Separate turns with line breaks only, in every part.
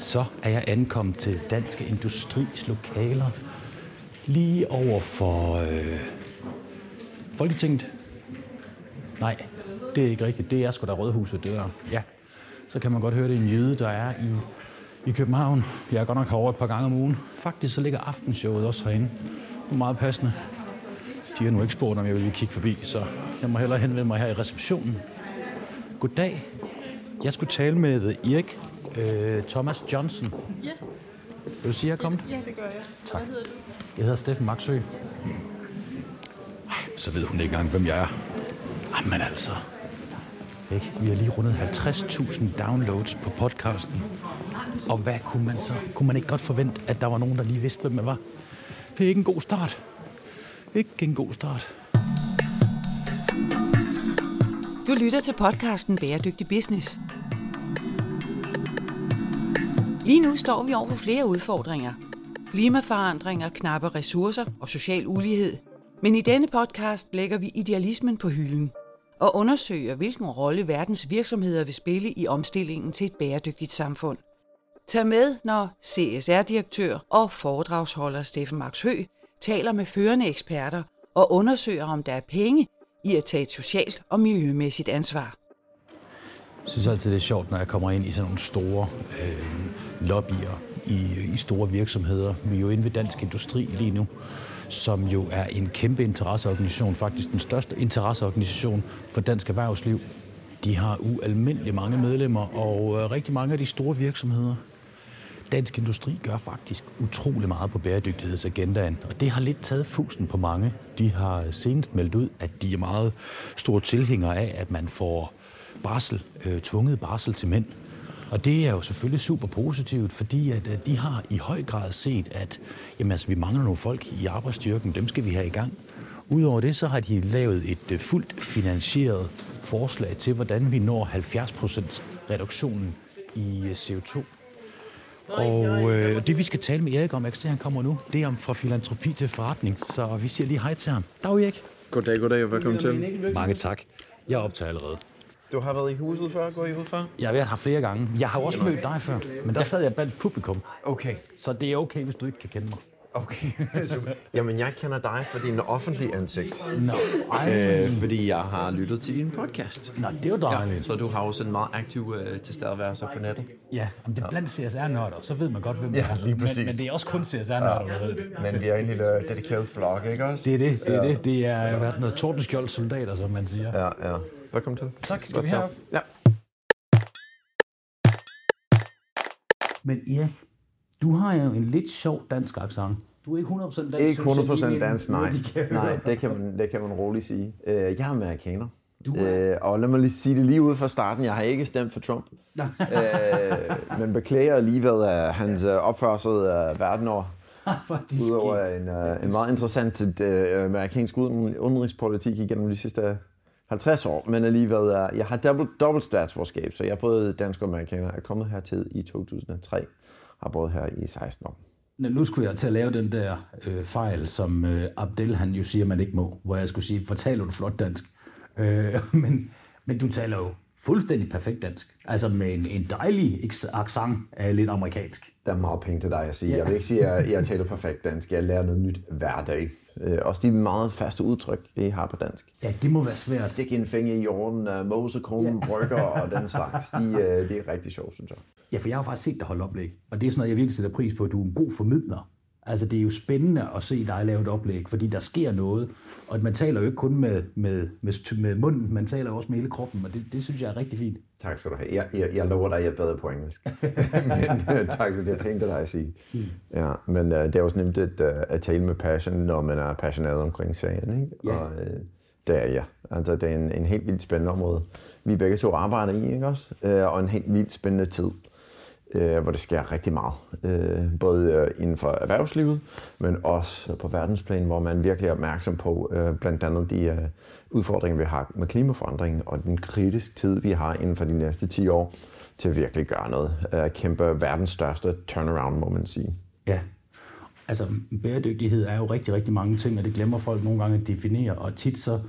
så er jeg ankommet til Danske Industris lokaler. Lige over for øh, Folketinget. Nej, det er ikke rigtigt. Det er sgu da Rødhuset, det der. Ja, så kan man godt høre, det er en jøde, der er i, i København. Jeg er godt nok herovre et par gange om ugen. Faktisk så ligger aftenshowet også herinde. Det er meget passende. De har nu ikke spurgt, om jeg vil kigge forbi, så jeg må hellere henvende mig her i receptionen. Goddag. Jeg skulle tale med Erik øh, Thomas Johnson.
Ja.
Vil du sige, at jeg er kommet?
Ja, det gør jeg.
Tak.
Hvad hedder du?
Jeg hedder Steffen Maxø. Ej, Så ved hun ikke engang, hvem jeg er. Jamen altså. Ikke? Vi har lige rundet 50.000 downloads på podcasten. Og hvad kunne man så? Kunne man ikke godt forvente, at der var nogen, der lige vidste, hvem jeg var? Det er ikke en god start. Ikke en god start.
Du lytter til podcasten Bæredygtig Business. Lige nu står vi over for flere udfordringer. Klimaforandringer, knappe ressourcer og social ulighed. Men i denne podcast lægger vi idealismen på hylden og undersøger, hvilken rolle verdens virksomheder vil spille i omstillingen til et bæredygtigt samfund. Tag med, når CSR-direktør og foredragsholder Steffen Max Hø taler med førende eksperter og undersøger, om der er penge i at tage et socialt og miljømæssigt ansvar.
Jeg synes altid, det er sjovt, når jeg kommer ind i sådan nogle store øh, lobbyer i, i store virksomheder. Vi er jo inde ved Dansk Industri lige nu, som jo er en kæmpe interesseorganisation, faktisk den største interesseorganisation for dansk erhvervsliv. De har ualmindeligt mange medlemmer, og øh, rigtig mange af de store virksomheder. Dansk Industri gør faktisk utrolig meget på bæredygtighedsagendaen, og det har lidt taget fusen på mange. De har senest meldt ud, at de er meget store tilhængere af, at man får barsel, øh, tvunget barsel til mænd. Og det er jo selvfølgelig super positivt, fordi at, at de har i høj grad set, at jamen, altså, vi mangler nogle folk i arbejdsstyrken, dem skal vi have i gang. Udover det, så har de lavet et øh, fuldt finansieret forslag til, hvordan vi når 70% reduktionen i øh, CO2. Og øh, det vi skal tale med Erik om, jeg kan se, han kommer nu, det er om fra filantropi til forretning. Så vi siger lige hej til ham. Dag Erik.
Goddag, goddag og velkommen til.
Mange tak. Jeg optager allerede.
Du har været i huset før, gået i huset før?
Jeg har været her flere gange. Jeg har også mødt dig før, men der sad jeg blandt publikum.
Okay,
Så det er okay, hvis du ikke kan kende mig.
okay. Super. Jamen, jeg kender dig for din offentlige ansigt.
Nå, ej.
Øh, fordi jeg har lyttet til din podcast.
Nå, det er jo dejligt.
Så du har også en meget aktiv øh, tilstedeværelse på nettet.
Ja, men det er blandt CSR-nørder, så ved man godt, hvem
Ja,
er.
lige præcis.
Men, men det er også kun CSR-nørder, der ved det.
Men vi er en lille dedikeret flok, ikke også?
Det er det, det er det. Det er været noget tordenskjold soldater, som man siger.
Ja, ja. Velkommen til.
Tak, skal vi have.
Ja.
Men Erik, du har jo en lidt sjov dansk accent. Du er ikke 100% dansk.
Ikke
synes jeg
100%
lige,
dansk, nej. Nej, det kan man, det kan man roligt sige. Øh, Jeg er amerikaner. Øh, og lad mig lige sige det lige ud fra starten. Jeg har ikke stemt for Trump. øh, men beklager alligevel af hans øh, opførsel øh, verden over.
Er de
Udover en, øh, en meget interessant øh, amerikansk uden- udenrigspolitik igennem de sidste 50 år. Men alligevel, uh, jeg har dobbelt, dobbelt statsborgerskab, så jeg er både dansk og amerikaner. Jeg er kommet hertil i 2003 har boet her i 16 år.
Nu skulle jeg til at lave den der øh, fejl, som øh, Abdel han jo siger, man ikke må, hvor jeg skulle sige, fortaler du flot dansk. Øh, men, men du taler jo fuldstændig perfekt dansk. Altså med en, en dejlig accent af lidt amerikansk.
Der er meget penge til dig at sige. Jeg vil ikke sige, at jeg, jeg taler perfekt dansk. Jeg lærer noget nyt hver dag. Øh, også de meget faste udtryk, I har på dansk.
Ja, det må være svært.
Stik en finger i jorden, uh, mose, krumme, brygger og den slags. De, uh, det er rigtig sjovt, synes jeg.
Ja, for jeg har faktisk set dig holde oplæg, og det er sådan noget, jeg virkelig sætter pris på, at du er en god formidler. Altså, det er jo spændende at se dig lave et oplæg, fordi der sker noget, og man taler jo ikke kun med, med, med, med munden, man taler også med hele kroppen, og det, det synes jeg er rigtig fint.
Tak skal du have. Jeg, jeg, jeg lover dig, at jeg er bedre på engelsk. men øh, tak, så det er pænt af dig at sige. Ja, men uh, det er også nemt at, uh, at tale med passion, når man er passioneret omkring sagen. Ikke?
Ja.
Og uh, det er jeg. Altså, det er en, en helt vildt spændende område. Vi begge to arbejder i, ikke også? Uh, og en helt vildt spændende tid, uh, hvor det sker rigtig meget. Uh, både uh, inden for erhvervslivet, men også på verdensplan, hvor man virkelig er opmærksom på uh, blandt andet de uh, udfordringer, vi har med klimaforandringen, og den kritiske tid, vi har inden for de næste 10 år, til at virkelig gøre noget. Uh, kæmpe verdens største turnaround, må man sige.
Ja. Altså, bæredygtighed er jo rigtig, rigtig mange ting, og det glemmer folk nogle gange at definere, og tit så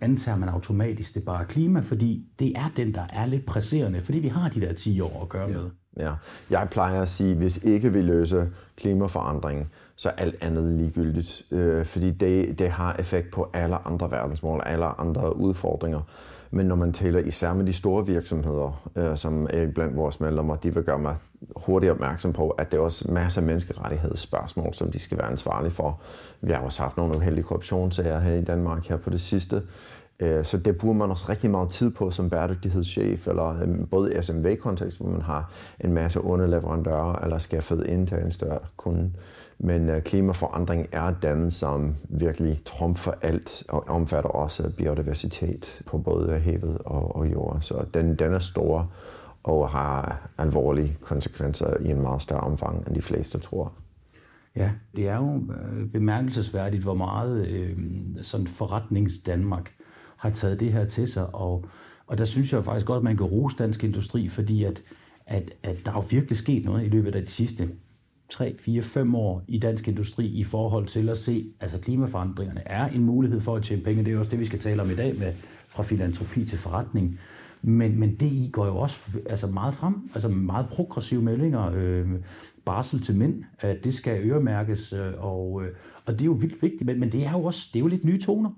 antager man automatisk, det er bare klima, fordi det er den, der er lidt presserende, fordi vi har de der 10 år at gøre med.
Ja. Jeg plejer at sige, at hvis ikke vi løser klimaforandringen, så er alt andet ligegyldigt. Øh, fordi det, det har effekt på alle andre verdensmål, alle andre udfordringer. Men når man taler især med de store virksomheder, øh, som er blandt vores medlemmer, de vil gøre mig hurtigt opmærksom på, at det er også masser af menneskerettighedsspørgsmål, som de skal være ansvarlige for. Vi har også haft nogle uheldige korruptionssager her i Danmark her på det sidste. Øh, så det bruger man også rigtig meget tid på som bæredygtighedschef, eller øhm, både i SMV-kontekst, hvor man har en masse underleverandører, eller skal føde ind til en større kunde. Men øh, klimaforandring er den, som virkelig trumfer alt og omfatter også biodiversitet på både havet og, og jorden. Så den, den er stor og har alvorlige konsekvenser i en meget større omfang, end de fleste tror.
Ja, det er jo øh, bemærkelsesværdigt, hvor meget øh, sådan forretnings Danmark har taget det her til sig, og, og der synes jeg faktisk godt, at man kan rose dansk industri, fordi at, at, at der er jo virkelig sket noget i løbet af de sidste 3, 4, 5 år i dansk industri i forhold til at se, altså klimaforandringerne er en mulighed for at tjene penge. Det er også det, vi skal tale om i dag med fra filantropi til forretning. Men, men det i går jo også altså meget frem, altså meget progressive meldinger, øh, barsel til mænd, at det skal øremærkes, øh, og, øh, og det er jo vildt vigtigt, men, men det er jo også det er jo lidt nye toner.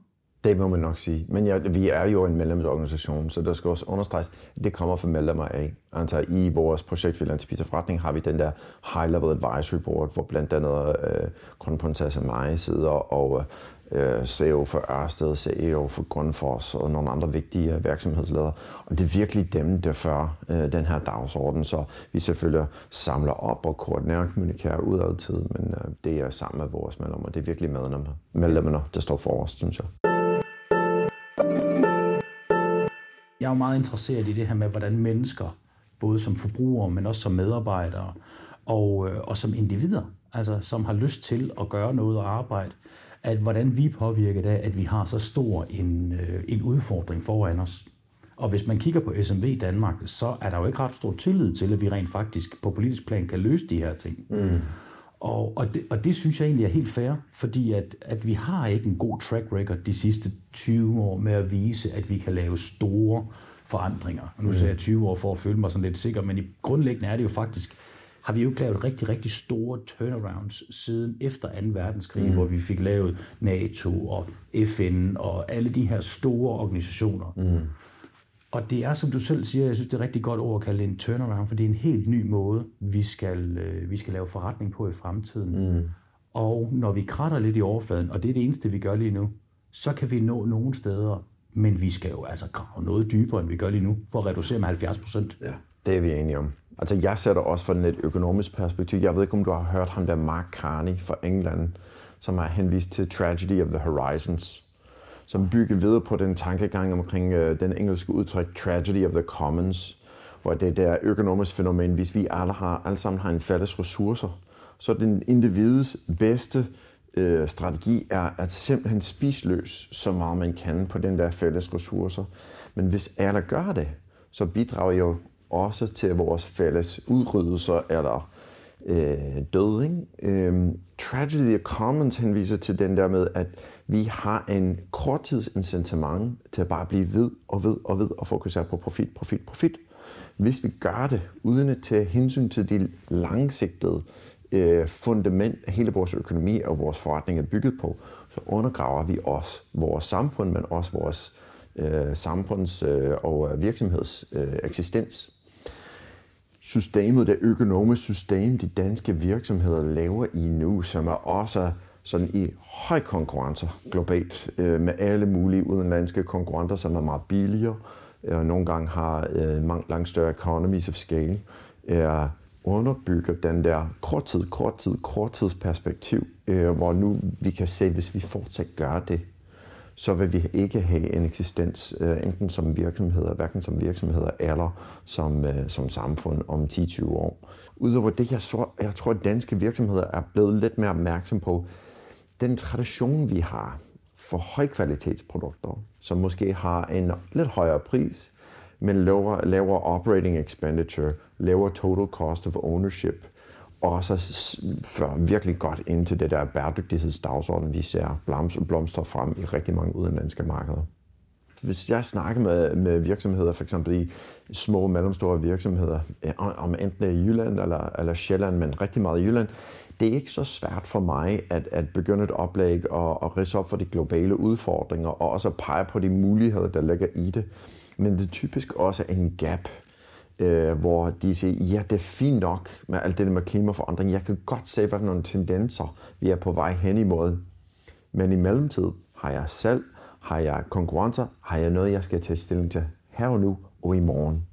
Det må man nok sige. Men ja, vi er jo en medlemsorganisation, så der skal også understreges, at det kommer fra medlemmer af. Altså i vores projekt Philanthropy Forretning har vi den der High Level Advisory Board, hvor blandt andet øh, Grundprinsesse Maja sidder, og øh, CEO for Ørsted, CEO for Grundfos og nogle andre vigtige øh, virksomhedsledere. Og det er virkelig dem, der fører øh, den her dagsorden, så vi selvfølgelig samler op og koordinerer og kommunikerer udad tid, men øh, det er sammen med vores medlemmer. Det er virkelig medlemmer, medlemmerne, der står for os, synes jeg.
Jeg er jo meget interesseret i det her med, hvordan mennesker, både som forbrugere, men også som medarbejdere og, øh, og som individer, altså som har lyst til at gøre noget og arbejde, at hvordan vi er påvirket af, at vi har så stor en, øh, en udfordring foran os. Og hvis man kigger på SMV Danmark, så er der jo ikke ret stor tillid til, at vi rent faktisk på politisk plan kan løse de her ting. Mm. Og, og, det, og det synes jeg egentlig er helt fair, fordi at, at vi har ikke en god track record de sidste 20 år med at vise, at vi kan lave store forandringer. Og nu mm. siger jeg 20 år for at føle mig sådan lidt sikker, men i grundlæggende er det jo faktisk, har vi jo ikke lavet rigtig, rigtig store turnarounds siden efter 2. verdenskrig, mm. hvor vi fik lavet NATO og FN og alle de her store organisationer. Mm. Og det er, som du selv siger, jeg synes, det er rigtig godt ord at kalde det en turnaround, for det er en helt ny måde, vi skal, øh, vi skal lave forretning på i fremtiden. Mm. Og når vi kratter lidt i overfladen, og det er det eneste, vi gør lige nu, så kan vi nå nogle steder, men vi skal jo altså grave noget dybere, end vi gør lige nu, for at reducere med 70 procent.
Ja, det er vi enige om. Altså, jeg sætter også fra et økonomisk perspektiv. Jeg ved ikke, om du har hørt ham der Mark Carney fra England, som har henvist til Tragedy of the Horizons som bygger videre på den tankegang omkring øh, den engelske udtryk Tragedy of the Commons, hvor det der økonomisk fænomen, hvis vi alle, har, alle sammen har en fælles ressourcer, så den individets bedste øh, strategi er at simpelthen spise løs så meget man kan på den der fælles ressourcer. Men hvis alle gør det, så bidrager jo også til vores fælles udryddelser eller øh, død. Ikke? Øh, Tragedy of Commons henviser til den der med, at vi har en korttidsincitament til at bare blive ved og ved og ved og fokusere på profit, profit, profit. Hvis vi gør det uden at tage hensyn til de langsigtede øh, fundament, hele vores økonomi og vores forretning er bygget på, så undergraver vi også vores samfund, men også vores øh, samfunds- øh, og øh, virksomheds øh, eksistens. Systemet, det økonomiske system, de danske virksomheder laver i nu, som er også sådan i høj konkurrence globalt øh, med alle mulige udenlandske konkurrenter, som er meget billigere øh, og nogle gange har øh, langt større economies of scale, er underbygger den der korttid, korttid, korttidsperspektiv, øh, hvor nu vi kan se, hvis vi fortsat gør det, så vil vi ikke have en eksistens, øh, enten som virksomheder, hverken som virksomheder eller som, øh, som samfund om 10-20 år. Udover det, jeg, så, jeg tror, at danske virksomheder er blevet lidt mere opmærksom på, den tradition, vi har for højkvalitetsprodukter, som måske har en lidt højere pris, men lavere, lavere operating expenditure, lavere total cost of ownership, og så fører virkelig godt ind til det der bæredygtighedsdagsorden, vi ser blomstre frem i rigtig mange udenlandske markeder. hvis jeg snakker med, med virksomheder, for eksempel i små og mellemstore virksomheder, eh, om enten i Jylland eller, eller Sjælland, men rigtig meget i Jylland, det er ikke så svært for mig at, at begynde et oplæg og, og rise op for de globale udfordringer, og også pege på de muligheder, der ligger i det. Men det er typisk også en gap, øh, hvor de siger, ja, det er fint nok med alt det med klimaforandring. Jeg kan godt se, hvad nogle tendenser vi er på vej hen imod. Men i mellemtid har jeg selv, har jeg konkurrencer, har jeg noget, jeg skal tage stilling til her og nu og i morgen.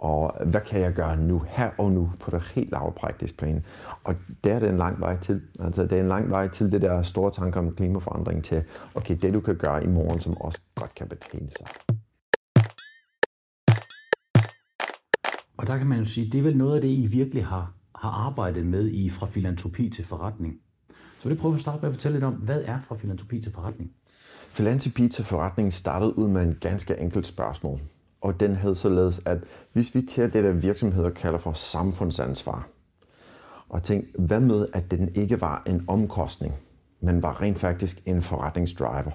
Og hvad kan jeg gøre nu, her og nu, på det helt lavpraktiske plan? Og der er det en lang vej til. Altså, det er en lang vej til det der store tanker om klimaforandring til, okay, det du kan gøre i morgen, som også godt kan betale sig.
Og der kan man jo sige, det er vel noget af det, I virkelig har, har arbejdet med i fra filantropi til forretning. Så vil jeg prøve at starte med at fortælle lidt om, hvad er fra filantropi til forretning?
Filantropi til forretning startede ud med en ganske enkelt spørgsmål. Og den hed således, at hvis vi tager det, der virksomheder kalder for samfundsansvar, og tænk, hvad med, at den ikke var en omkostning, men var rent faktisk en forretningsdriver?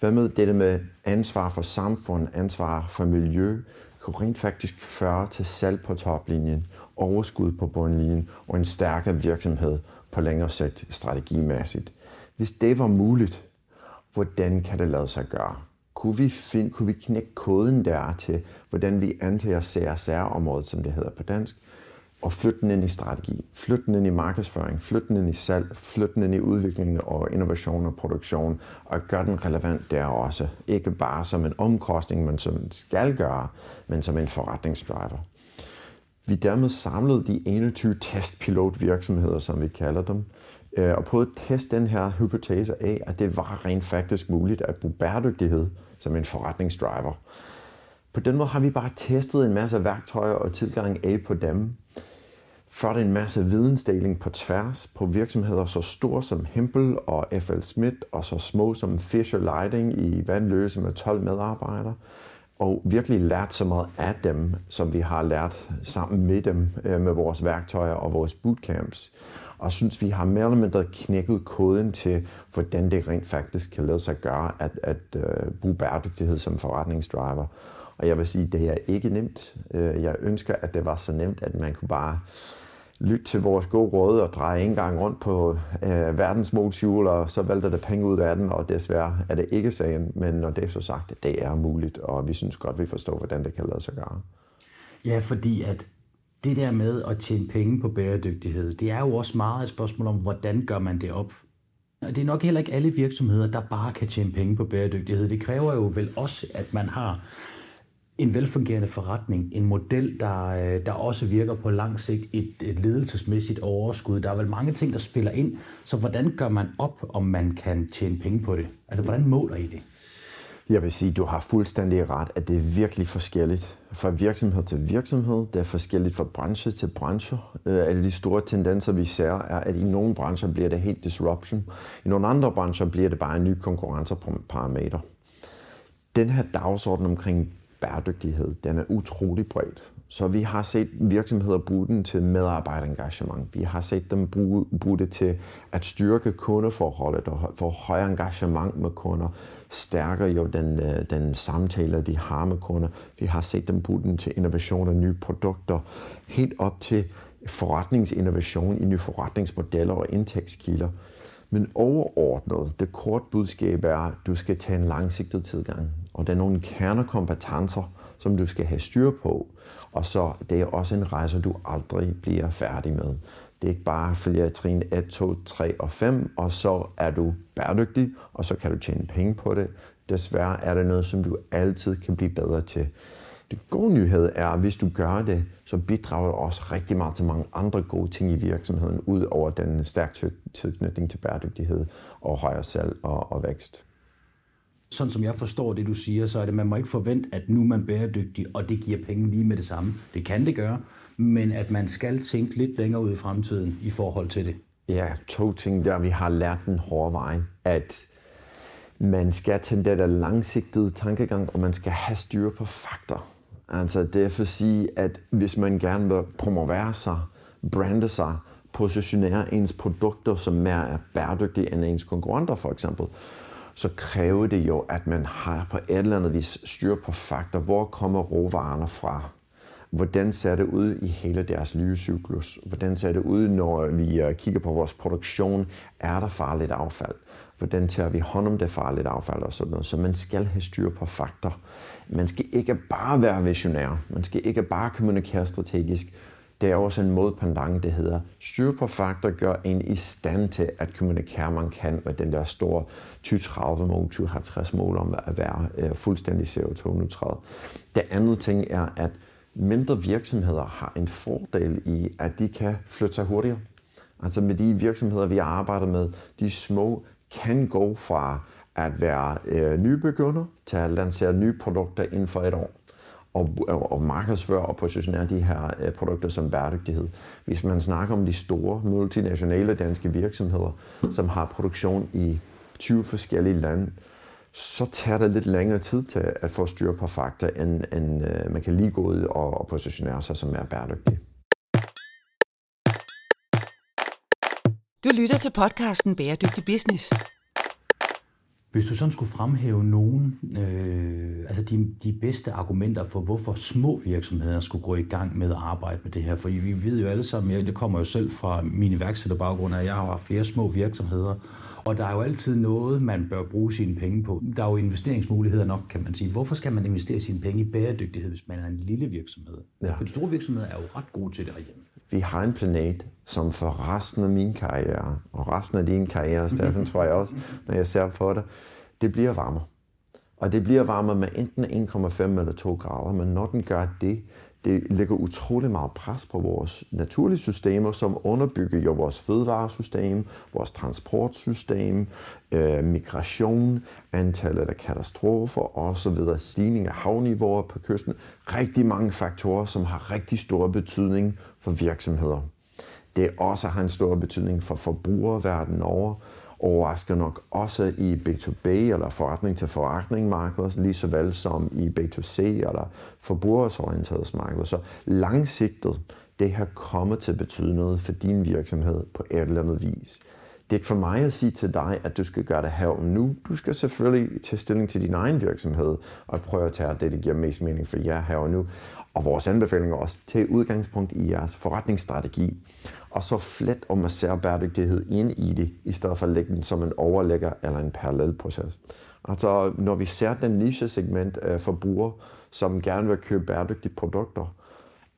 Hvad med det med ansvar for samfund, ansvar for miljø, kunne rent faktisk føre til salg på toplinjen, overskud på bundlinjen og en stærkere virksomhed på længere sigt strategimæssigt. Hvis det var muligt, hvordan kan det lade sig gøre? Kunne vi, finde, kunne vi knække koden der til, hvordan vi antager CSR-området, som det hedder på dansk, og flytte den ind i strategi, flytte den ind i markedsføring, flytte den ind i salg, flytte den ind i udvikling og innovation og produktion, og gøre den relevant der også. Ikke bare som en omkostning, men som skal gøre, men som en forretningsdriver. Vi dermed samlede de 21 testpilotvirksomheder, som vi kalder dem, øh, og prøvede at teste den her hypotese af, at det var rent faktisk muligt at bruge bæredygtighed som en forretningsdriver. På den måde har vi bare testet en masse værktøjer og tilgang af på dem. Ført en masse vidensdeling på tværs på virksomheder så store som Hempel og FL Smith og så små som Fisher Lighting i Vandløse med 12 medarbejdere og virkelig lært så meget af dem, som vi har lært sammen med dem øh, med vores værktøjer og vores bootcamps. Og synes, vi har mere eller mindre knækket koden til, hvordan det rent faktisk kan lade sig gøre at, at uh, bruge bæredygtighed som forretningsdriver. Og jeg vil sige, det er ikke nemt. Øh, jeg ønsker, at det var så nemt, at man kunne bare lytte til vores gode råd og dreje en gang rundt på øh, verdens motorhjul, og så valgte der penge ud af den, og desværre er det ikke sagen. Men når det er så sagt, det er muligt, og vi synes godt, vi forstår, hvordan det kan lade sig gøre.
Ja, fordi at det der med at tjene penge på bæredygtighed, det er jo også meget et spørgsmål om, hvordan gør man det op? Det er nok heller ikke alle virksomheder, der bare kan tjene penge på bæredygtighed. Det kræver jo vel også, at man har en velfungerende forretning, en model, der, øh, der også virker på lang sigt, et, et ledelsesmæssigt overskud. Der er vel mange ting, der spiller ind. Så hvordan gør man op, om man kan tjene penge på det? Altså, hvordan måler I det?
Jeg vil sige, du har fuldstændig ret, at det er virkelig forskelligt fra virksomhed til virksomhed. Det er forskelligt fra branche til branche. Øh, alle de store tendenser, vi ser, er, at i nogle brancher bliver det helt disruption. I nogle andre brancher bliver det bare en ny konkurrenceparameter. Den her dagsorden omkring bæredygtighed, den er utrolig bredt. Så vi har set virksomheder bruge den til medarbejderengagement. Vi har set dem bruge, bruge det til at styrke kundeforholdet og få højere engagement med kunder, stærker jo den, øh, den samtale, de har med kunder. Vi har set dem bruge den til innovation af nye produkter, helt op til forretningsinnovation i nye forretningsmodeller og indtægtskilder. Men overordnet, det kort budskab er, at du skal tage en langsigtet tilgang. Og der er nogle kernekompetencer, som du skal have styr på. Og så det er også en rejse, du aldrig bliver færdig med. Det er ikke bare flere trin 1, 2, 3 og 5, og så er du bæredygtig, og så kan du tjene penge på det. Desværre er det noget, som du altid kan blive bedre til. Det gode nyhed er, at hvis du gør det, så bidrager det også rigtig meget til mange andre gode ting i virksomheden, ud over den stærke tilknytning til bæredygtighed og højere salg og, og vækst.
Sådan som jeg forstår det, du siger, så er det, at man må ikke forvente, at nu er man bæredygtig, og det giver penge lige med det samme. Det kan det gøre, men at man skal tænke lidt længere ud i fremtiden i forhold til det.
Ja, to ting der, vi har lært den hårde vej, at man skal tage den der langsigtede tankegang, og man skal have styr på fakta. Altså det er for at sige, at hvis man gerne vil promovere sig, brande sig, positionere ens produkter som mere er bæredygtige end ens konkurrenter for eksempel, så kræver det jo, at man har på et eller andet vis styr på fakta. Hvor kommer råvarerne fra? Hvordan ser det ud i hele deres livscyklus? Hvordan ser det ud, når vi øh, kigger på vores produktion? Er der farligt affald? Hvordan tager vi hånd om det farligt affald og sådan noget? Så man skal have styr på fakta. Man skal ikke bare være visionær. Man skal ikke bare kommunikere strategisk. Det er også en modpendant, det hedder. Styr på fakta gør en i stand til at kommunikere, man kan med den der store 2030 mål, 2050 mål om at være øh, fuldstændig CO2-neutral. Det andet ting er, at mindre virksomheder har en fordel i, at de kan flytte sig hurtigere. Altså med de virksomheder, vi arbejder med, de små kan gå fra at være øh, nybegynder til at lancere nye produkter inden for et år og, og, markedsføre og positionere de her øh, produkter som bæredygtighed. Hvis man snakker om de store multinationale danske virksomheder, som har produktion i 20 forskellige lande, så tager det lidt længere tid til at få styr på fakta, end, end øh, man kan lige gå ud og, og positionere sig som mere bæredygtig.
Du lytter til podcasten Bæredygtig Business.
Hvis du sådan skulle fremhæve nogen, øh, altså de, de bedste argumenter for, hvorfor små virksomheder skulle gå i gang med at arbejde med det her, for vi ved jo alle sammen, jeg, det kommer jo selv fra min iværksætterbaggrund, at jeg har haft flere små virksomheder, og der er jo altid noget, man bør bruge sine penge på. Der er jo investeringsmuligheder nok, kan man sige. Hvorfor skal man investere sine penge i bæredygtighed, hvis man er en lille virksomhed? Ja. For de store virksomheder er jo ret gode til det herhjemme.
Vi har en planet, som for resten af min karriere, og resten af din karriere, Steffen, tror jeg også, når jeg ser på det, det bliver varmere. Og det bliver varmere med enten 1,5 eller 2 grader, men når den gør det, det lægger utrolig meget pres på vores naturlige systemer, som underbygger jo vores fødevaresystem, vores transportsystem, øh, migration, antallet af katastrofer osv., stigning af havniveauer på kysten. Rigtig mange faktorer, som har rigtig stor betydning for virksomheder. Det også har en stor betydning for forbrugere verden over, overrasker nok også i B2B eller forretning til forretning markeder, lige så vel som i B2C eller forbrugersorienterede markeder. Så langsigtet, det her kommer til at betyde noget for din virksomhed på et eller andet vis. Det er ikke for mig at sige til dig, at du skal gøre det her og nu. Du skal selvfølgelig tage stilling til din egen virksomhed og prøve at tage det, der giver mest mening for jer her og nu. Og vores anbefalinger også til udgangspunkt i jeres forretningsstrategi og så flet og massere bæredygtighed ind i det, i stedet for at lægge den som en overlægger eller en parallel proces. Altså, når vi ser den niche-segment af forbrugere, som gerne vil købe bæredygtige produkter,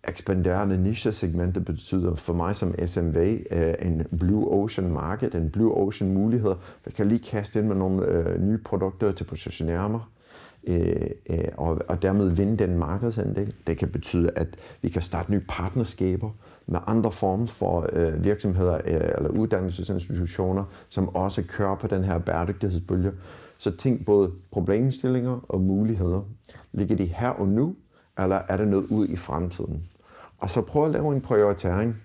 ekspanderende niche-segmentet betyder for mig som SMV øh, en blue ocean market, en blue ocean mulighed. Vi kan lige kaste ind med nogle øh, nye produkter til positionere mig, øh, øh, og, og dermed vinde den markedsandel. Det kan betyde, at vi kan starte nye partnerskaber, med andre former for øh, virksomheder øh, eller uddannelsesinstitutioner, som også kører på den her bæredygtighedsbølge. Så tænk både problemstillinger og muligheder. Ligger de her og nu, eller er det noget ud i fremtiden? Og så prøv at lave en prioritering.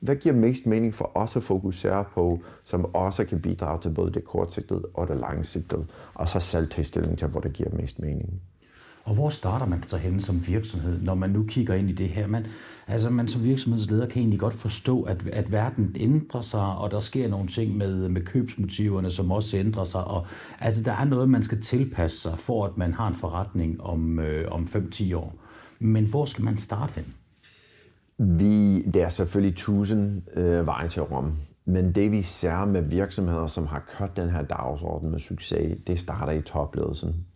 Hvad giver mest mening for os at fokusere på, som også kan bidrage til både det kortsigtede og det langsigtede, og så selv tage stilling til, hvor det giver mest mening.
Og hvor starter man så henne som virksomhed, når man nu kigger ind i det her? Man, altså man som virksomhedsleder kan egentlig godt forstå, at, at verden ændrer sig, og der sker nogle ting med, med købsmotiverne, som også ændrer sig. Og, altså der er noget, man skal tilpasse sig, for at man har en forretning om, øh, om 5-10 år. Men hvor skal man starte hen?
Vi, der er selvfølgelig tusind øh, veje til Rom. Men det vi ser med virksomheder, som har kørt den her dagsorden med succes, det starter i topledelsen.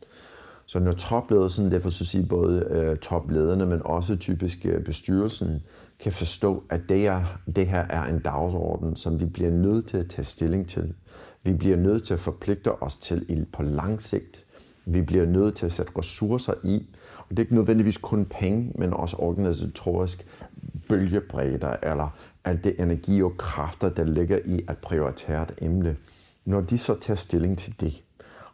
Så når topledelsen, derfor så sige både øh, toplederne, men også typisk øh, bestyrelsen, kan forstå, at det, er, det her er en dagsorden, som vi bliver nødt til at tage stilling til. Vi bliver nødt til at forpligte os til på lang sigt. Vi bliver nødt til at sætte ressourcer i. Og det er ikke nødvendigvis kun penge, men også organisatorisk bølgebredder, eller al det energi og kræfter, der ligger i at prioritere et emne. Når de så tager stilling til det,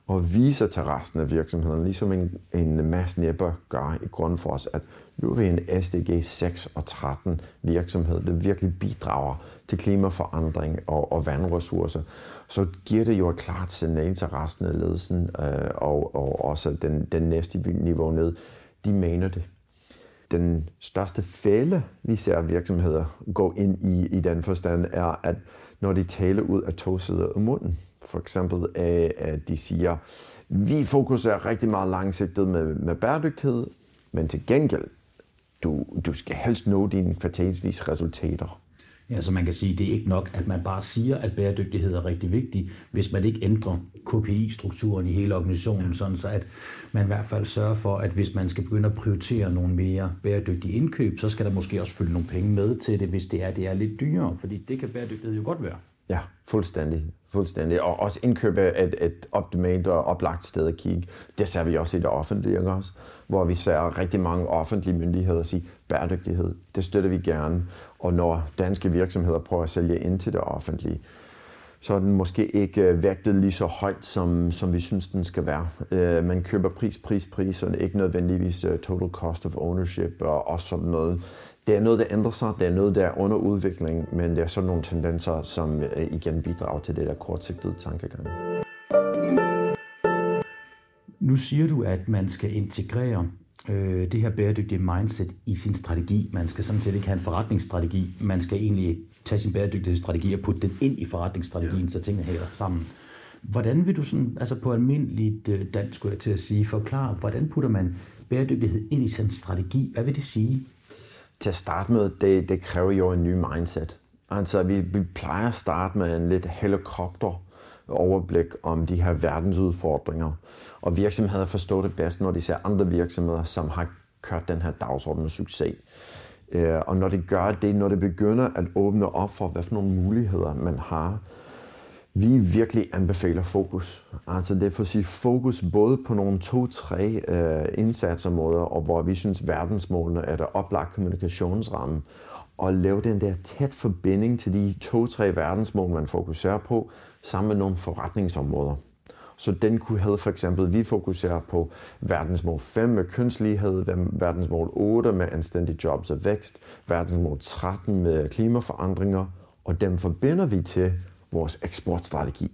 og viser til resten af virksomheden, ligesom en, en masse næpper gør i grund for os, at nu er vi en SDG 6 og 13 virksomhed, der virkelig bidrager til klimaforandring og, og vandressourcer, så giver det jo et klart signal til resten af ledelsen øh, og, og også den, den næste niveau ned. De mener det. Den største fælde, vi ser virksomheder gå ind i i den forstand, er, at når de taler ud af to sider af munden, For eksempel, at de siger, vi fokuserer rigtig meget langsigtet med, med bæredygtighed, men til gengæld, du, du skal helst nå dine kvartalsvis resultater.
Ja, så man kan sige, det er ikke nok, at man bare siger, at bæredygtighed er rigtig vigtig, hvis man ikke ændrer KPI-strukturen i hele organisationen, sådan så at man i hvert fald sørger for, at hvis man skal begynde at prioritere nogle mere bæredygtige indkøb, så skal der måske også følge nogle penge med til det, hvis det er, det er lidt dyrere, fordi det kan bæredygtighed jo godt være.
Ja, fuldstændig. fuldstændig. Og også indkøbe et, et optimalt og oplagt sted at kigge. Det ser vi også i det offentlige, ikke også? hvor vi ser rigtig mange offentlige myndigheder sige, bæredygtighed, det støtter vi gerne. Og når danske virksomheder prøver at sælge ind til det offentlige, så er den måske ikke øh, vægtet lige så højt, som, som vi synes, den skal være. Øh, man køber pris, pris, pris, og ikke nødvendigvis uh, total cost of ownership og og sådan noget. Det er noget, der ændrer sig, det er noget, der er under udvikling, men det er sådan nogle tendenser, som uh, igen bidrager til det der kortsigtede tankegang.
Nu siger du, at man skal integrere øh, det her bæredygtige mindset i sin strategi. Man skal sådan set ikke have en forretningsstrategi. Man skal egentlig tage sin bæredygtighedsstrategi og putte den ind i forretningsstrategien, ja. så tingene hænger sammen. Hvordan vil du sådan, altså på almindeligt øh, dansk, skulle jeg til at sige, forklare, hvordan putter man bæredygtighed ind i sin strategi? Hvad vil det sige?
Til at starte med, det, det kræver jo en ny mindset. Altså, vi, vi plejer at starte med en lidt helikopter overblik om de her verdensudfordringer. Og virksomheder forstår det bedst, når de ser andre virksomheder, som har kørt den her dagsorden med succes. Øh, og når det gør det, når det begynder at åbne op for, hvad for nogle muligheder man har, vi virkelig anbefaler fokus. Altså det er for at sige fokus både på nogle to-tre øh, indsatsområder, og hvor vi synes verdensmålene er der oplagt kommunikationsramme, og lave den der tæt forbinding til de to-tre verdensmål, man fokuserer på, sammen med nogle forretningsområder. Så den kunne have for eksempel, vi fokuserer på verdensmål 5 med kønslighed, verdensmål 8 med anstændige jobs og vækst, verdensmål 13 med klimaforandringer, og dem forbinder vi til vores eksportstrategi.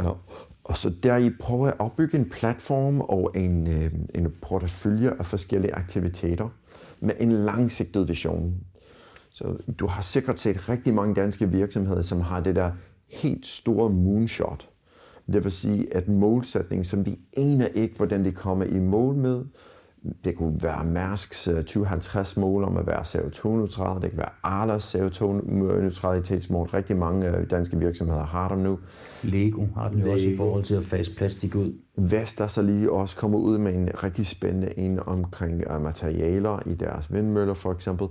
Øh, og så der i prøver at opbygge en platform og en, øh, en portefølje af forskellige aktiviteter med en langsigtet vision. Så du har sikkert set rigtig mange danske virksomheder, som har det der helt store moonshot. Det vil sige, at målsætning, som vi aner ikke, hvordan de kommer i mål med, det kunne være Mærsks 2050-mål øh, om at være CO2-neutral. Det kan være Arlas CO2-neutralitetsmål. Rigtig mange øh, danske virksomheder har dem nu.
Lego har den jo også i forhold til at fase plastik ud.
Vestas så lige også kommer ud med en rigtig spændende en omkring øh, materialer i deres vindmøller for eksempel.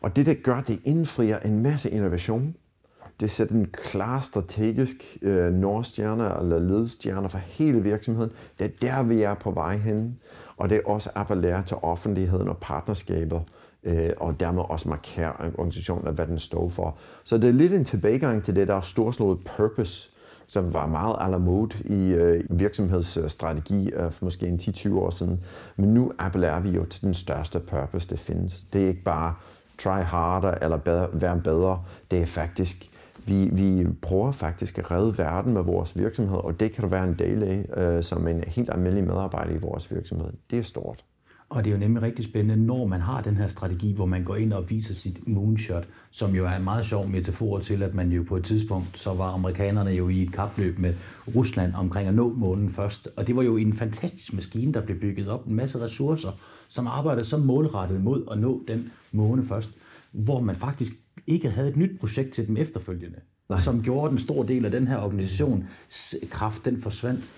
Og det, der gør, det indfrier en masse innovation det sætter en klar strategisk øh, nordstjerne eller ledstjerne for hele virksomheden. Det er der, vi er på vej hen. Og det er også appellere til offentligheden og partnerskaber, øh, og dermed også markere organisationen, hvad den står for. Så det er lidt en tilbagegang til det der storslået purpose, som var meget à la mode i øh, virksomhedsstrategi øh, for måske en 10-20 år siden. Men nu appellerer vi jo til den største purpose, det findes. Det er ikke bare try harder eller bedre, være bedre. Det er faktisk vi, vi prøver faktisk at redde verden med vores virksomhed, og det kan du være en del af øh, som en helt almindelig medarbejder i vores virksomhed. Det er stort.
Og det er jo nemlig rigtig spændende, når man har den her strategi, hvor man går ind og viser sit moonshot, som jo er en meget sjov metafor til, at man jo på et tidspunkt, så var amerikanerne jo i et kapløb med Rusland omkring at nå månen først. Og det var jo en fantastisk maskine, der blev bygget op, en masse ressourcer, som arbejdede så målrettet mod at nå den måne først, hvor man faktisk ikke havde et nyt projekt til dem efterfølgende, Nej. som gjorde den stor del af den her organisation kraft, den forsvandt.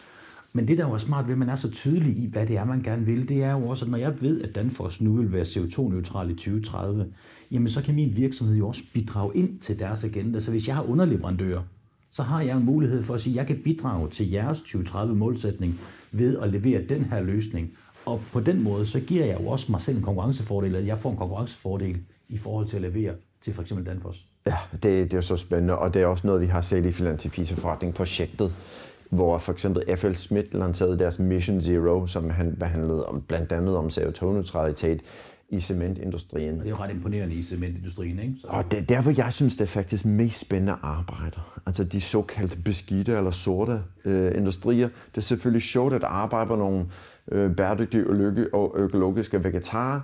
Men det, der jo er smart ved, at man er så tydelig i, hvad det er, man gerne vil, det er jo også, at når jeg ved, at Danfoss nu vil være CO2-neutral i 2030, jamen så kan min virksomhed jo også bidrage ind til deres agenda. Så hvis jeg har underleverandører, så har jeg en mulighed for at sige, at jeg kan bidrage til jeres 2030-målsætning ved at levere den her løsning. Og på den måde, så giver jeg jo også mig selv en konkurrencefordel, at jeg får en konkurrencefordel i forhold til at levere til for eksempel Danfoss?
Ja, det, det er så spændende, og det er også noget, vi har set i Filantropisa-forretning-projektet, hvor for eksempel FL Smith lancerede deres Mission Zero, som handlede om, blandt andet om CO2-neutralitet i cementindustrien.
Og det er jo ret imponerende i cementindustrien, ikke? Så...
Og det er derfor, jeg synes, det er faktisk mest spændende arbejde. Altså de såkaldte beskidte eller sorte øh, industrier. Det er selvfølgelig sjovt at arbejde på nogle øh, bæredygtige og økologiske vegetarer,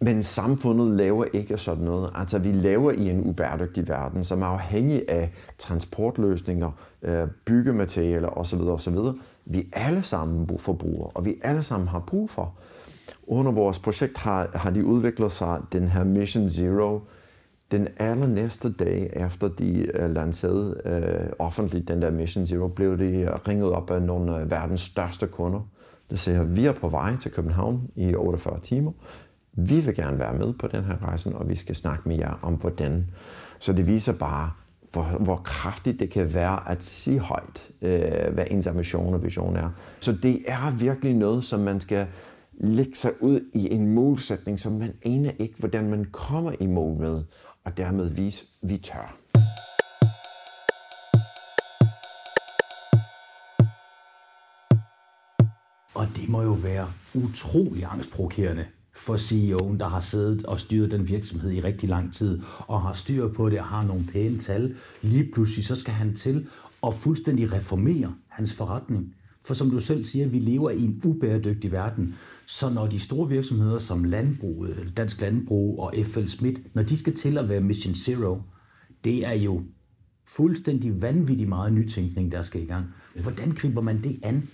men samfundet laver ikke sådan noget. Altså, vi lever i en ubæredygtig verden, som er afhængig af transportløsninger, øh, byggematerialer osv. osv. Vi alle sammen forbruger, og vi alle sammen har brug for. Under vores projekt har, har de udviklet sig den her Mission Zero. Den allernæste dag efter de uh, lancerede uh, offentligt den der Mission Zero, blev de ringet op af nogle af verdens største kunder. Der siger, vi er på vej til København i 48 timer. Vi vil gerne være med på den her rejse, og vi skal snakke med jer om hvordan. Så det viser bare, hvor, hvor kraftigt det kan være at sige højt, øh, hvad ens ambition og vision er. Så det er virkelig noget, som man skal lægge sig ud i en målsætning, som man aner ikke, hvordan man kommer i mål med, og dermed vise, vi tør.
Og det må jo være utrolig angstprovokerende for CEO'en, der har siddet og styret den virksomhed i rigtig lang tid, og har styr på det og har nogle pæne tal. Lige pludselig så skal han til at fuldstændig reformere hans forretning. For som du selv siger, vi lever i en ubæredygtig verden. Så når de store virksomheder som landbrug, Dansk Landbrug og FL Schmidt, når de skal til at være Mission Zero, det er jo fuldstændig vanvittigt meget nytænkning, der skal i gang. Hvordan griber man det an?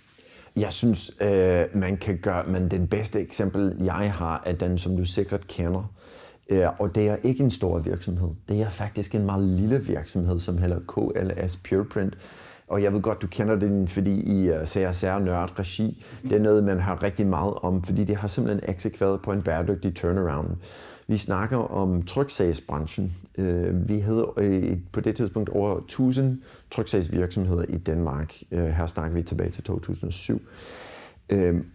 Jeg synes, øh, man kan gøre, men den bedste eksempel, jeg har, er den, som du sikkert kender. Øh, og det er ikke en stor virksomhed. Det er faktisk en meget lille virksomhed, som hedder KLS Pureprint. Og jeg ved godt, du kender den, fordi i CSR Nørd Regi, det er noget, man har rigtig meget om, fordi det har simpelthen eksekveret på en bæredygtig turnaround. Vi snakker om tryksagsbranchen. Øh, vi havde øh, på det tidspunkt over 1000 tryksagsvirksomheder i Danmark. Øh, her snakker vi tilbage til 2007.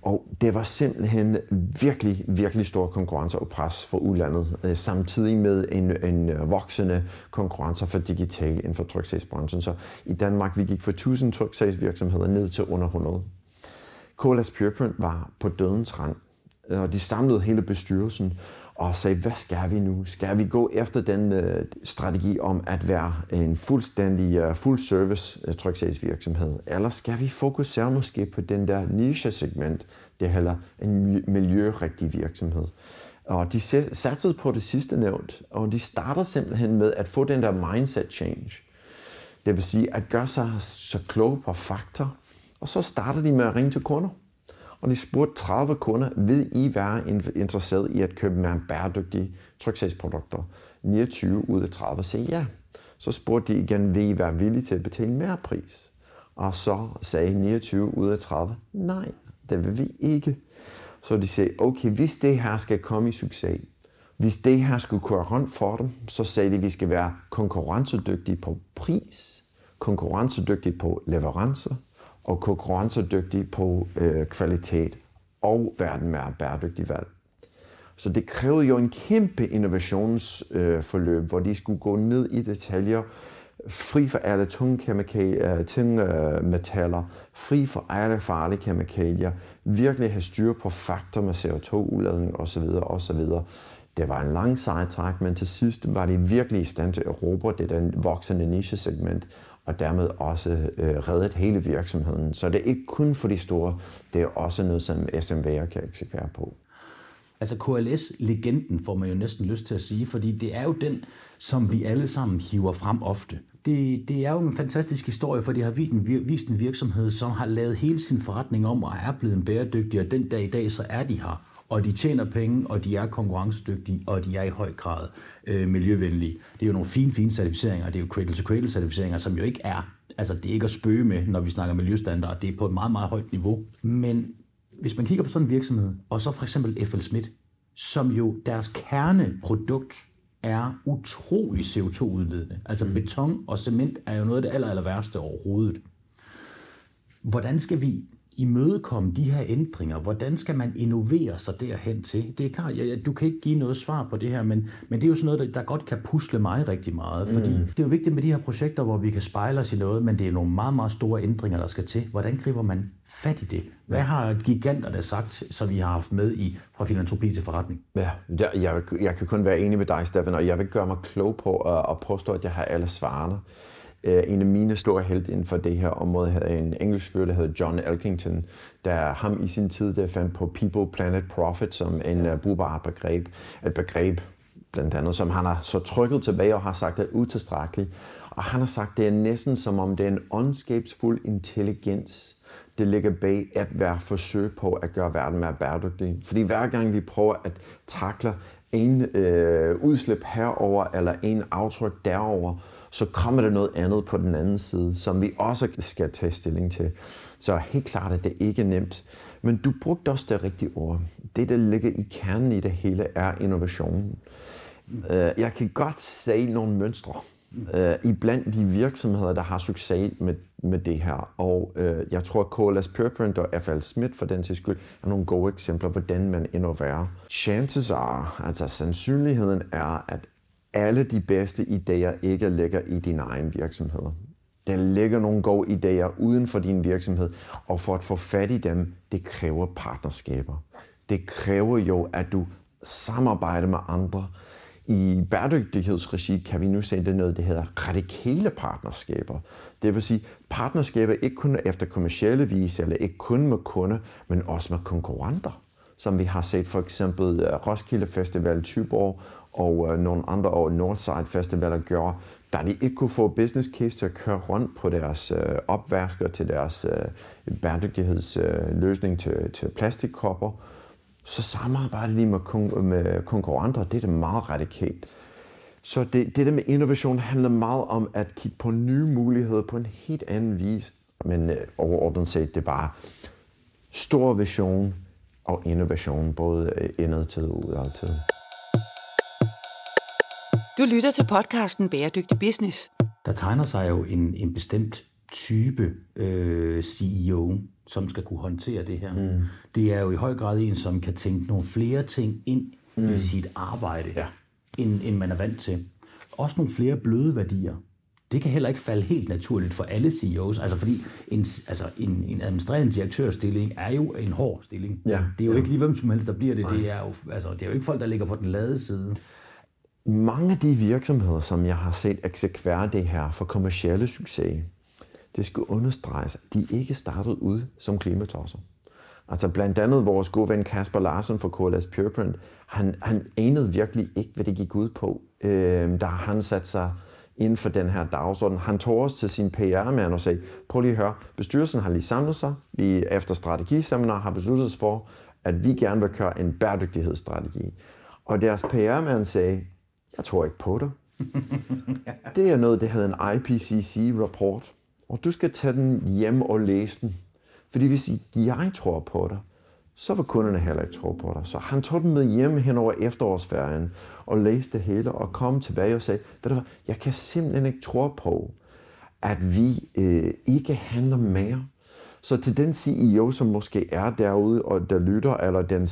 Og det var simpelthen virkelig, virkelig stor konkurrence og pres for udlandet, samtidig med en, en voksende konkurrence for digital inden for tryksagsbranchen. Så i Danmark, vi gik fra 1000 tryksagsvirksomheder ned til under 100. KLS Pureprint var på dødens rand, og de samlede hele bestyrelsen og sagde, hvad skal vi nu? Skal vi gå efter den øh, strategi om at være en fuldstændig øh, full service øh, tryksagsvirksomhed? Eller skal vi fokusere måske på den der niche-segment, det heller en miljørigtig virksomhed? Og de satsede på det sidste nævnt, og de starter simpelthen med at få den der mindset change. Det vil sige at gøre sig så kloge på fakta, og så starter de med at ringe til kunder og de spurgte 30 kunder, vil I være interesseret i at købe mere bæredygtige tryksagsprodukter? 29 ud af 30 sagde ja. Så spurgte de igen, vil I være villige til at betale mere pris? Og så sagde 29 ud af 30, nej, det vil vi ikke. Så de sagde, okay, hvis det her skal komme i succes, hvis det her skulle køre rundt for dem, så sagde de, at vi skal være konkurrencedygtige på pris, konkurrencedygtige på leverancer, og konkurrencedygtig på øh, kvalitet og verden med bæredygtig valg. Så det krævede jo en kæmpe innovationsforløb, øh, hvor de skulle gå ned i detaljer, fri for alle tunge, kemikalier, øh, tunge øh, metaller, fri for alle farlige kemikalier, virkelig have styr på faktor med CO2-udladning osv. osv. Det var en lang sejtræk, men til sidst var de virkelig i stand til at råbe det den voksende nichesegment og dermed også øh, reddet hele virksomheden. Så det er ikke kun for de store, det er også noget, som SMV'er kan eksekvere på.
Altså KLS-legenden får man jo næsten lyst til at sige, fordi det er jo den, som vi alle sammen hiver frem ofte. Det, det er jo en fantastisk historie, for det har vist en, vist en virksomhed, som har lavet hele sin forretning om og er blevet bæredygtig, og den dag i dag, så er de her og de tjener penge, og de er konkurrencedygtige, og de er i høj grad øh, miljøvenlige. Det er jo nogle fine, fine certificeringer. Det er jo cradle-to-cradle certificeringer, som jo ikke er, altså det er ikke at spøge med, når vi snakker miljøstandard. Det er på et meget, meget højt niveau. Men hvis man kigger på sådan en virksomhed, og så for eksempel FL Schmidt, som jo deres kerneprodukt er utrolig CO2-udledende. Altså mm. beton og cement er jo noget af det aller, aller værste overhovedet. Hvordan skal vi imødekomme de her ændringer? Hvordan skal man innovere sig derhen til? Det er klart, ja, du kan ikke give noget svar på det her, men, men det er jo sådan noget, der, der godt kan pusle mig rigtig meget, fordi mm. det er jo vigtigt med de her projekter, hvor vi kan spejle os i noget, men det er nogle meget, meget store ændringer, der skal til. Hvordan griber man fat i det? Hvad har giganterne sagt, som vi har haft med i fra filantropi til forretning?
Ja, jeg, jeg, jeg kan kun være enig med dig, Stefan, og jeg vil gøre mig klog på at, at påstå, at jeg har alle svarene. Øh, en af mine store helte inden for det her område havde en engelsk fyr, der hedder John Elkington, der ham i sin tid der fandt på People, Planet, Profit som en øh, uh, brugbart begreb. Et begreb, blandt andet, som han har så trykket tilbage og har sagt er utilstrækkeligt. Og han har sagt, det er næsten som om det er en ondskabsfuld intelligens, det ligger bag at være forsøg på at gøre verden mere bæredygtig. Fordi hver gang vi prøver at takle en øh, udslip herover eller en aftryk derover, så kommer der noget andet på den anden side, som vi også skal tage stilling til. Så helt klart, at det ikke er nemt. Men du brugte også det rigtige ord. Det, der ligger i kernen i det hele, er innovationen. Øh, jeg kan godt se nogle mønstre øh, i blandt de virksomheder, der har succes med, med det her. Og øh, jeg tror, at KLS Purprint og FL Smith for den til skyld er nogle gode eksempler, hvordan man innoverer. Chances are, altså sandsynligheden er, at alle de bedste idéer ikke ligger i din egen virksomhed. Der ligger nogle gode idéer uden for din virksomhed, og for at få fat i dem, det kræver partnerskaber. Det kræver jo, at du samarbejder med andre. I bæredygtighedsregi kan vi nu se det noget, der hedder radikale partnerskaber. Det vil sige partnerskaber ikke kun efter kommersielle vis, eller ikke kun med kunder, men også med konkurrenter. Som vi har set for eksempel øh, Roskilde Festival Tyborg og øh, nogle andre år Northside Festivaler gjorde, da de ikke kunne få business case til at køre rundt på deres øh, opvasker til deres øh, bæredygtighedsløsning øh, til, til plastikkopper, så samarbejder de med, kon- med konkurrenter. Det er det meget radikalt. Så det, det der med innovation handler meget om at kigge på nye muligheder på en helt anden vis. Men øh, overordnet set, det er bare stor vision og innovation, både øh, indadtil indad til og udad til.
Du lytter til podcasten Bæredygtig Business.
Der tegner sig jo en, en bestemt type øh, CEO, som skal kunne håndtere det her. Mm. Det er jo i høj grad en, som kan tænke nogle flere ting ind mm. i sit arbejde, ja. end, end man er vant til. Også nogle flere bløde værdier. Det kan heller ikke falde helt naturligt for alle CEOs, altså fordi en, altså en, en administrerende direktørstilling er jo en hård stilling. Ja. Det er jo ja. ikke lige hvem som helst, der bliver det. Det er, jo, altså, det er jo ikke folk, der ligger på den lade side.
Mange af de virksomheder, som jeg har set eksekvere det her for kommersielle succes, det skal understreges, at de ikke startede ud som klimatosser. Altså blandt andet vores gode ven Kasper Larsen fra KLS Pureprint, han, han anede virkelig ikke, hvad det gik ud på, øh, da han satte sig inden for den her dagsorden. Han tog os til sin PR-mand og sagde, prøv lige at høre, bestyrelsen har lige samlet sig. Vi efter strategiseminar har besluttet os for, at vi gerne vil køre en bæredygtighedsstrategi. Og deres PR-mand sagde, jeg tror ikke på det. det er noget, det hedder en IPCC-rapport. Og du skal tage den hjem og læse den. Fordi hvis jeg tror på dig, så vil kunderne heller ikke tro på dig. Så han tog den med hjem hen over efterårsferien og læste det hele og kom tilbage og sagde, ved du hvad, jeg kan simpelthen ikke tro på, at vi øh, ikke handler mere. Så til den CEO, som måske er derude og der lytter, eller den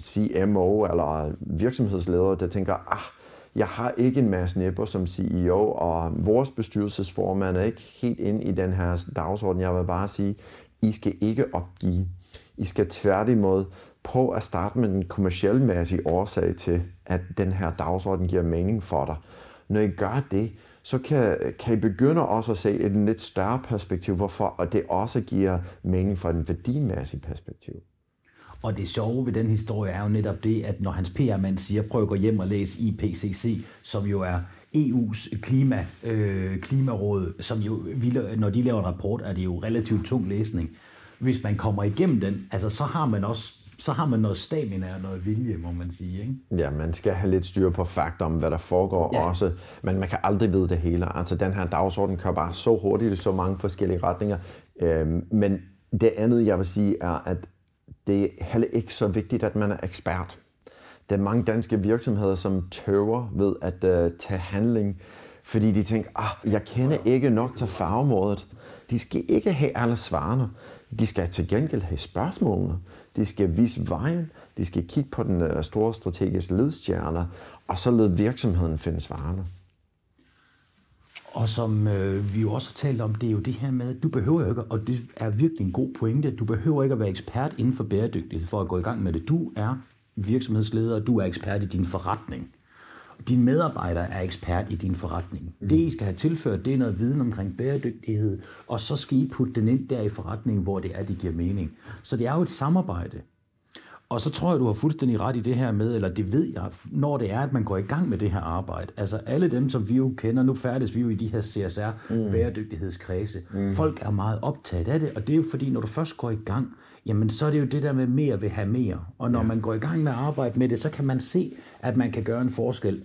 CMO eller virksomhedsleder, der tænker, ah, jeg har ikke en masse nipper som CEO, og vores bestyrelsesformand er ikke helt inde i den her dagsorden. Jeg vil bare sige, I skal ikke opgive. I skal tværtimod prøve at starte med den kommersielmæssige årsag til, at den her dagsorden giver mening for dig. Når I gør det, så kan, kan I begynde også at se et lidt større perspektiv, hvorfor, og det også giver mening for den værdimæssige perspektiv.
Og det sjove ved den historie er jo netop det, at når hans PR-mand siger, prøv at gå hjem og læse IPCC, som jo er EU's klima, øh, klimaråd, som jo, når de laver en rapport, er det jo relativt tung læsning. Hvis man kommer igennem den, altså, så har man også så har man noget stamina og noget vilje, må man sige. Ikke?
Ja, man skal have lidt styr på fakta om, hvad der foregår ja. også, men man kan aldrig vide det hele. Altså, den her dagsorden kører bare så hurtigt i så mange forskellige retninger. Øhm, men det andet, jeg vil sige, er, at det er heller ikke så vigtigt, at man er ekspert. Der er mange danske virksomheder, som tøver ved at uh, tage handling, fordi de tænker, ah, jeg kender ikke nok til fagområdet. De skal ikke have alle svarene. De skal til gengæld have spørgsmålene. De skal vise vejen. De skal kigge på den uh, store strategiske ledstjerne, og så lede virksomheden finde svarene.
Og som øh, vi jo også har talt om, det er jo det her med, at du behøver ikke, og det er virkelig en god pointe, du behøver ikke at være ekspert inden for bæredygtighed for at gå i gang med det. Du er virksomhedsleder, og du er ekspert i din forretning. din medarbejder er ekspert i din forretning. Mm. Det, I skal have tilført, det er noget viden omkring bæredygtighed, og så skal I putte den ind der i forretningen, hvor det er, det giver mening. Så det er jo et samarbejde. Og så tror jeg, du har fuldstændig ret i det her med, eller det ved jeg, når det er, at man går i gang med det her arbejde. Altså alle dem, som vi jo kender, nu færdes vi jo i de her CSR-bæredygtighedskredse. Mm. mm. Folk er meget optaget af det, og det er jo fordi, når du først går i gang, jamen så er det jo det der med mere vil have mere. Og når ja. man går i gang med at arbejde med det, så kan man se, at man kan gøre en forskel.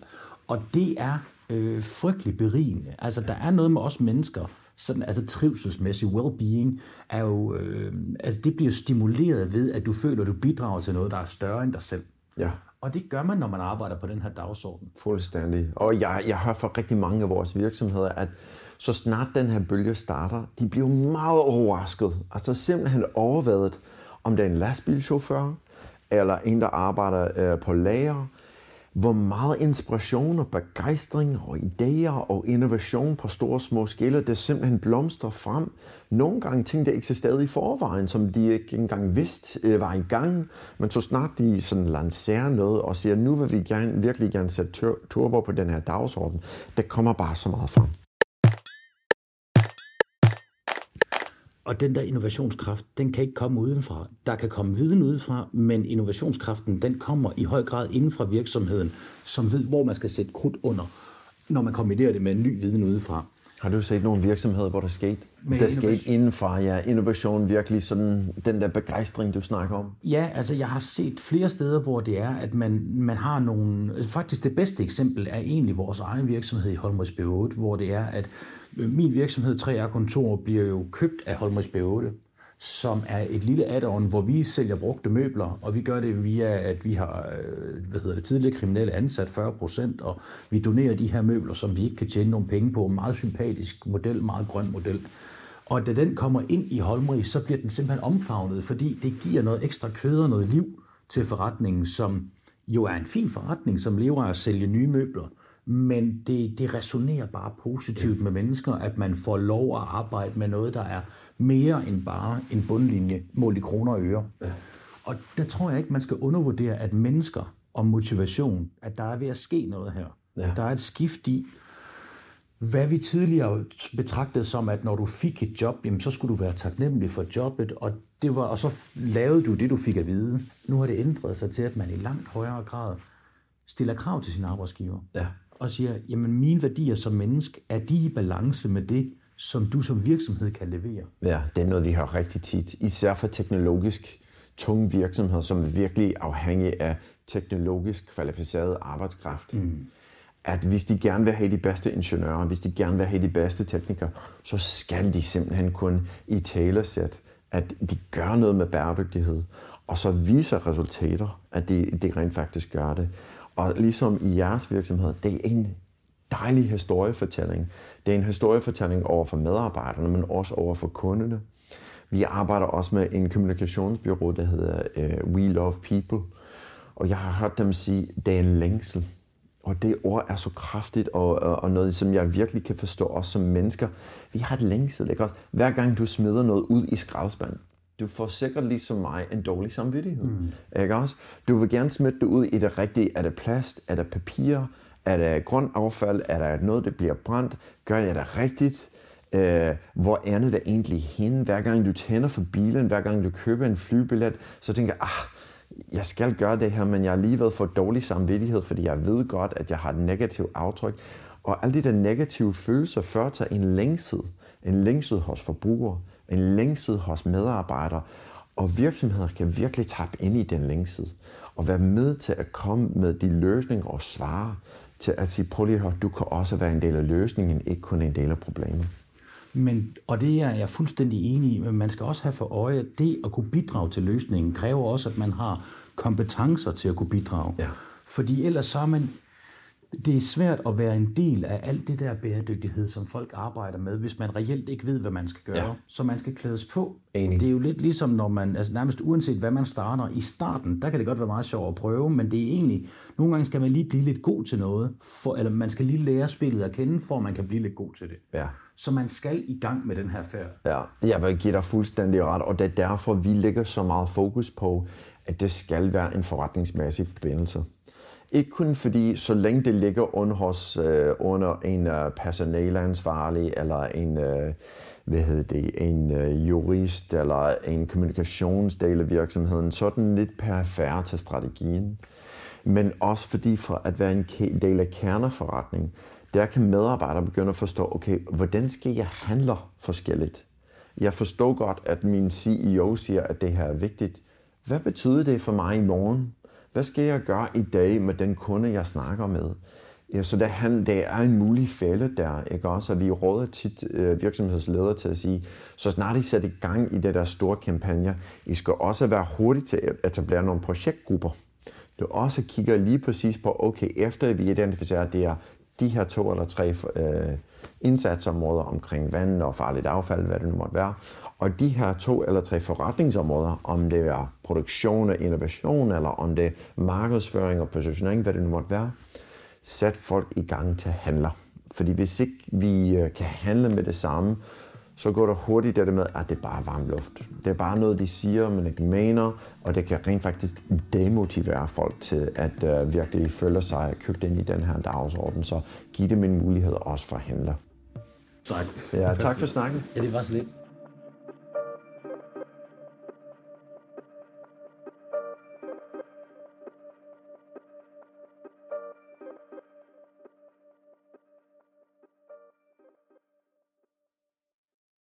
Og det er øh, frygtelig berigende. Altså der er noget med os mennesker, sådan, altså trivselsmæssig well-being, er jo, øh, altså det bliver stimuleret ved, at du føler, at du bidrager til noget, der er større end dig selv.
Ja.
Og det gør man, når man arbejder på den her dagsorden.
Fuldstændig. Og jeg, jeg har fra rigtig mange af vores virksomheder, at så snart den her bølge starter, de bliver meget overrasket. Altså simpelthen overvejet, om det er en lastbilchauffør, eller en, der arbejder øh, på lager, hvor meget inspiration og begejstring og idéer og innovation på store og små skiller, det simpelthen blomstrer frem. Nogle gange ting, der eksisterede i forvejen, som de ikke engang vidste øh, var i gang, men så snart de sådan lancerer noget og siger, nu vil vi gerne, virkelig gerne sætte turbo på den her dagsorden, der kommer bare så meget frem.
Og den der innovationskraft, den kan ikke komme udenfra. Der kan komme viden udefra, men innovationskraften, den kommer i høj grad inden fra virksomheden, som ved, hvor man skal sætte krudt under, når man kombinerer det med en ny viden udefra.
Har du set nogle virksomheder, hvor der skete? Med der skete indenfor, ja, innovation virkelig, sådan den der begejstring, du snakker om?
Ja, altså jeg har set flere steder, hvor det er, at man, man har nogle... Faktisk det bedste eksempel er egentlig vores egen virksomhed i Holmers B8, hvor det er, at min virksomhed 3R Kontor bliver jo købt af Holmers B8, som er et lille add-on, hvor vi sælger brugte møbler, og vi gør det via, at vi har øh, hvad hedder det, tidligere kriminelle ansat 40 procent, og vi donerer de her møbler, som vi ikke kan tjene nogen penge på. Meget sympatisk model, meget grøn model. Og da den kommer ind i Holmrig, så bliver den simpelthen omfavnet, fordi det giver noget ekstra kød og noget liv til forretningen, som jo er en fin forretning, som lever af at sælge nye møbler men det, det resonerer bare positivt med mennesker, at man får lov at arbejde med noget, der er mere end bare en bundlinje mål i kroner og øre. Ja. Og der tror jeg ikke, man skal undervurdere, at mennesker og motivation, at der er ved at ske noget her. Ja. Der er et skift i, hvad vi tidligere betragtede som, at når du fik et job, jamen, så skulle du være taknemmelig for jobbet, og, det var, og så lavede du det, du fik at vide. Nu har det ændret sig til, at man i langt højere grad stiller krav til sin arbejdsgiver.
Ja
og siger, jamen mine værdier som menneske, er de i balance med det, som du som virksomhed kan levere?
Ja, det er noget, vi har rigtig tit. Især for teknologisk tunge virksomheder, som er virkelig afhængige af teknologisk kvalificeret arbejdskraft. Mm. At hvis de gerne vil have de bedste ingeniører, hvis de gerne vil have de bedste teknikere, så skal de simpelthen kun i talesæt, at de gør noget med bæredygtighed, og så viser resultater, at de, de rent faktisk gør det. Og ligesom i jeres virksomhed, det er en dejlig historiefortælling. Det er en historiefortælling over for medarbejderne, men også over for kunderne. Vi arbejder også med en kommunikationsbyrå, der hedder uh, We Love People. Og jeg har hørt dem sige, det er en længsel. Og det ord er så kraftigt, og, og, og noget, som jeg virkelig kan forstå også som mennesker. Vi har et længsel, ikke også? Hver gang du smider noget ud i skraldespanden, du får sikkert ligesom mig en dårlig samvittighed. Mm. Ikke også? Du vil gerne smide det ud i det rigtige. Er det plast? Er det papir? Er det grønt affald? Er der noget, der bliver brændt? Gør jeg det rigtigt? Uh, hvor ender det egentlig hen? Hver gang du tænder for bilen, hver gang du køber en flybillet, så tænker jeg, ah, jeg skal gøre det her, men jeg har alligevel fået dårlig samvittighed, fordi jeg ved godt, at jeg har et negativt aftryk. Og alle de der negative følelser fører til en længsel. En længsel hos forbrugere en længsel hos medarbejdere, og virksomheder kan virkelig tabe ind i den længsel og være med til at komme med de løsninger og svare til at sige, prøv lige at høre, du kan også være en del af løsningen, ikke kun en del af problemet.
Men, og det er jeg fuldstændig enig i, men man skal også have for øje, at det at kunne bidrage til løsningen kræver også, at man har kompetencer til at kunne bidrage.
Ja.
Fordi ellers så er man det er svært at være en del af alt det der bæredygtighed, som folk arbejder med, hvis man reelt ikke ved, hvad man skal gøre. Ja. Så man skal klædes på.
Enig.
Det er jo lidt ligesom, når man, altså nærmest uanset hvad man starter, i starten, der kan det godt være meget sjovt at prøve, men det er egentlig, nogle gange skal man lige blive lidt god til noget, for, eller man skal lige lære spillet at kende, for at man kan blive lidt god til det.
Ja.
Så man skal i gang med den her færd.
Ja, jeg vil give dig fuldstændig ret, og det er derfor, vi lægger så meget fokus på, at det skal være en forretningsmæssig forbindelse ikke kun fordi, så længe det ligger under, hos, øh, under en øh, personalansvarlig eller en, øh, hvad hedder det, en øh, jurist eller en kommunikationsdel af virksomheden, så er den lidt perifær til strategien. Men også fordi for at være en del af kerneforretning, der kan medarbejdere begynde at forstå, okay, hvordan skal jeg handle forskelligt? Jeg forstår godt, at min CEO siger, at det her er vigtigt. Hvad betyder det for mig i morgen? Hvad skal jeg gøre i dag med den kunde, jeg snakker med? Ja, så der, han, der er en mulig fælde der, ikke også? Og vi råder tit øh, virksomhedsledere til at sige, så snart I sætter i gang i det der store kampagne, I skal også være hurtige til at etablere nogle projektgrupper. Du også kigger lige præcis på, okay, efter vi identificerer, det er de her to eller tre øh, indsatsområder omkring vand og farligt affald, hvad det nu måtte være, og de her to eller tre forretningsområder, om det er produktion og innovation, eller om det er markedsføring og positionering, hvad det nu måtte være, sæt folk i gang til at handle. Fordi hvis ikke vi øh, kan handle med det samme, så går det hurtigt det med, at det er bare varm luft. Det er bare noget, de siger, men ikke mener, og det kan rent faktisk demotivere folk til at øh, virkelig føle sig købt ind i den her dagsorden. Så giv dem en mulighed også for at handle.
Tak.
Ja, tak for snakken.
Ja, det var så lidt.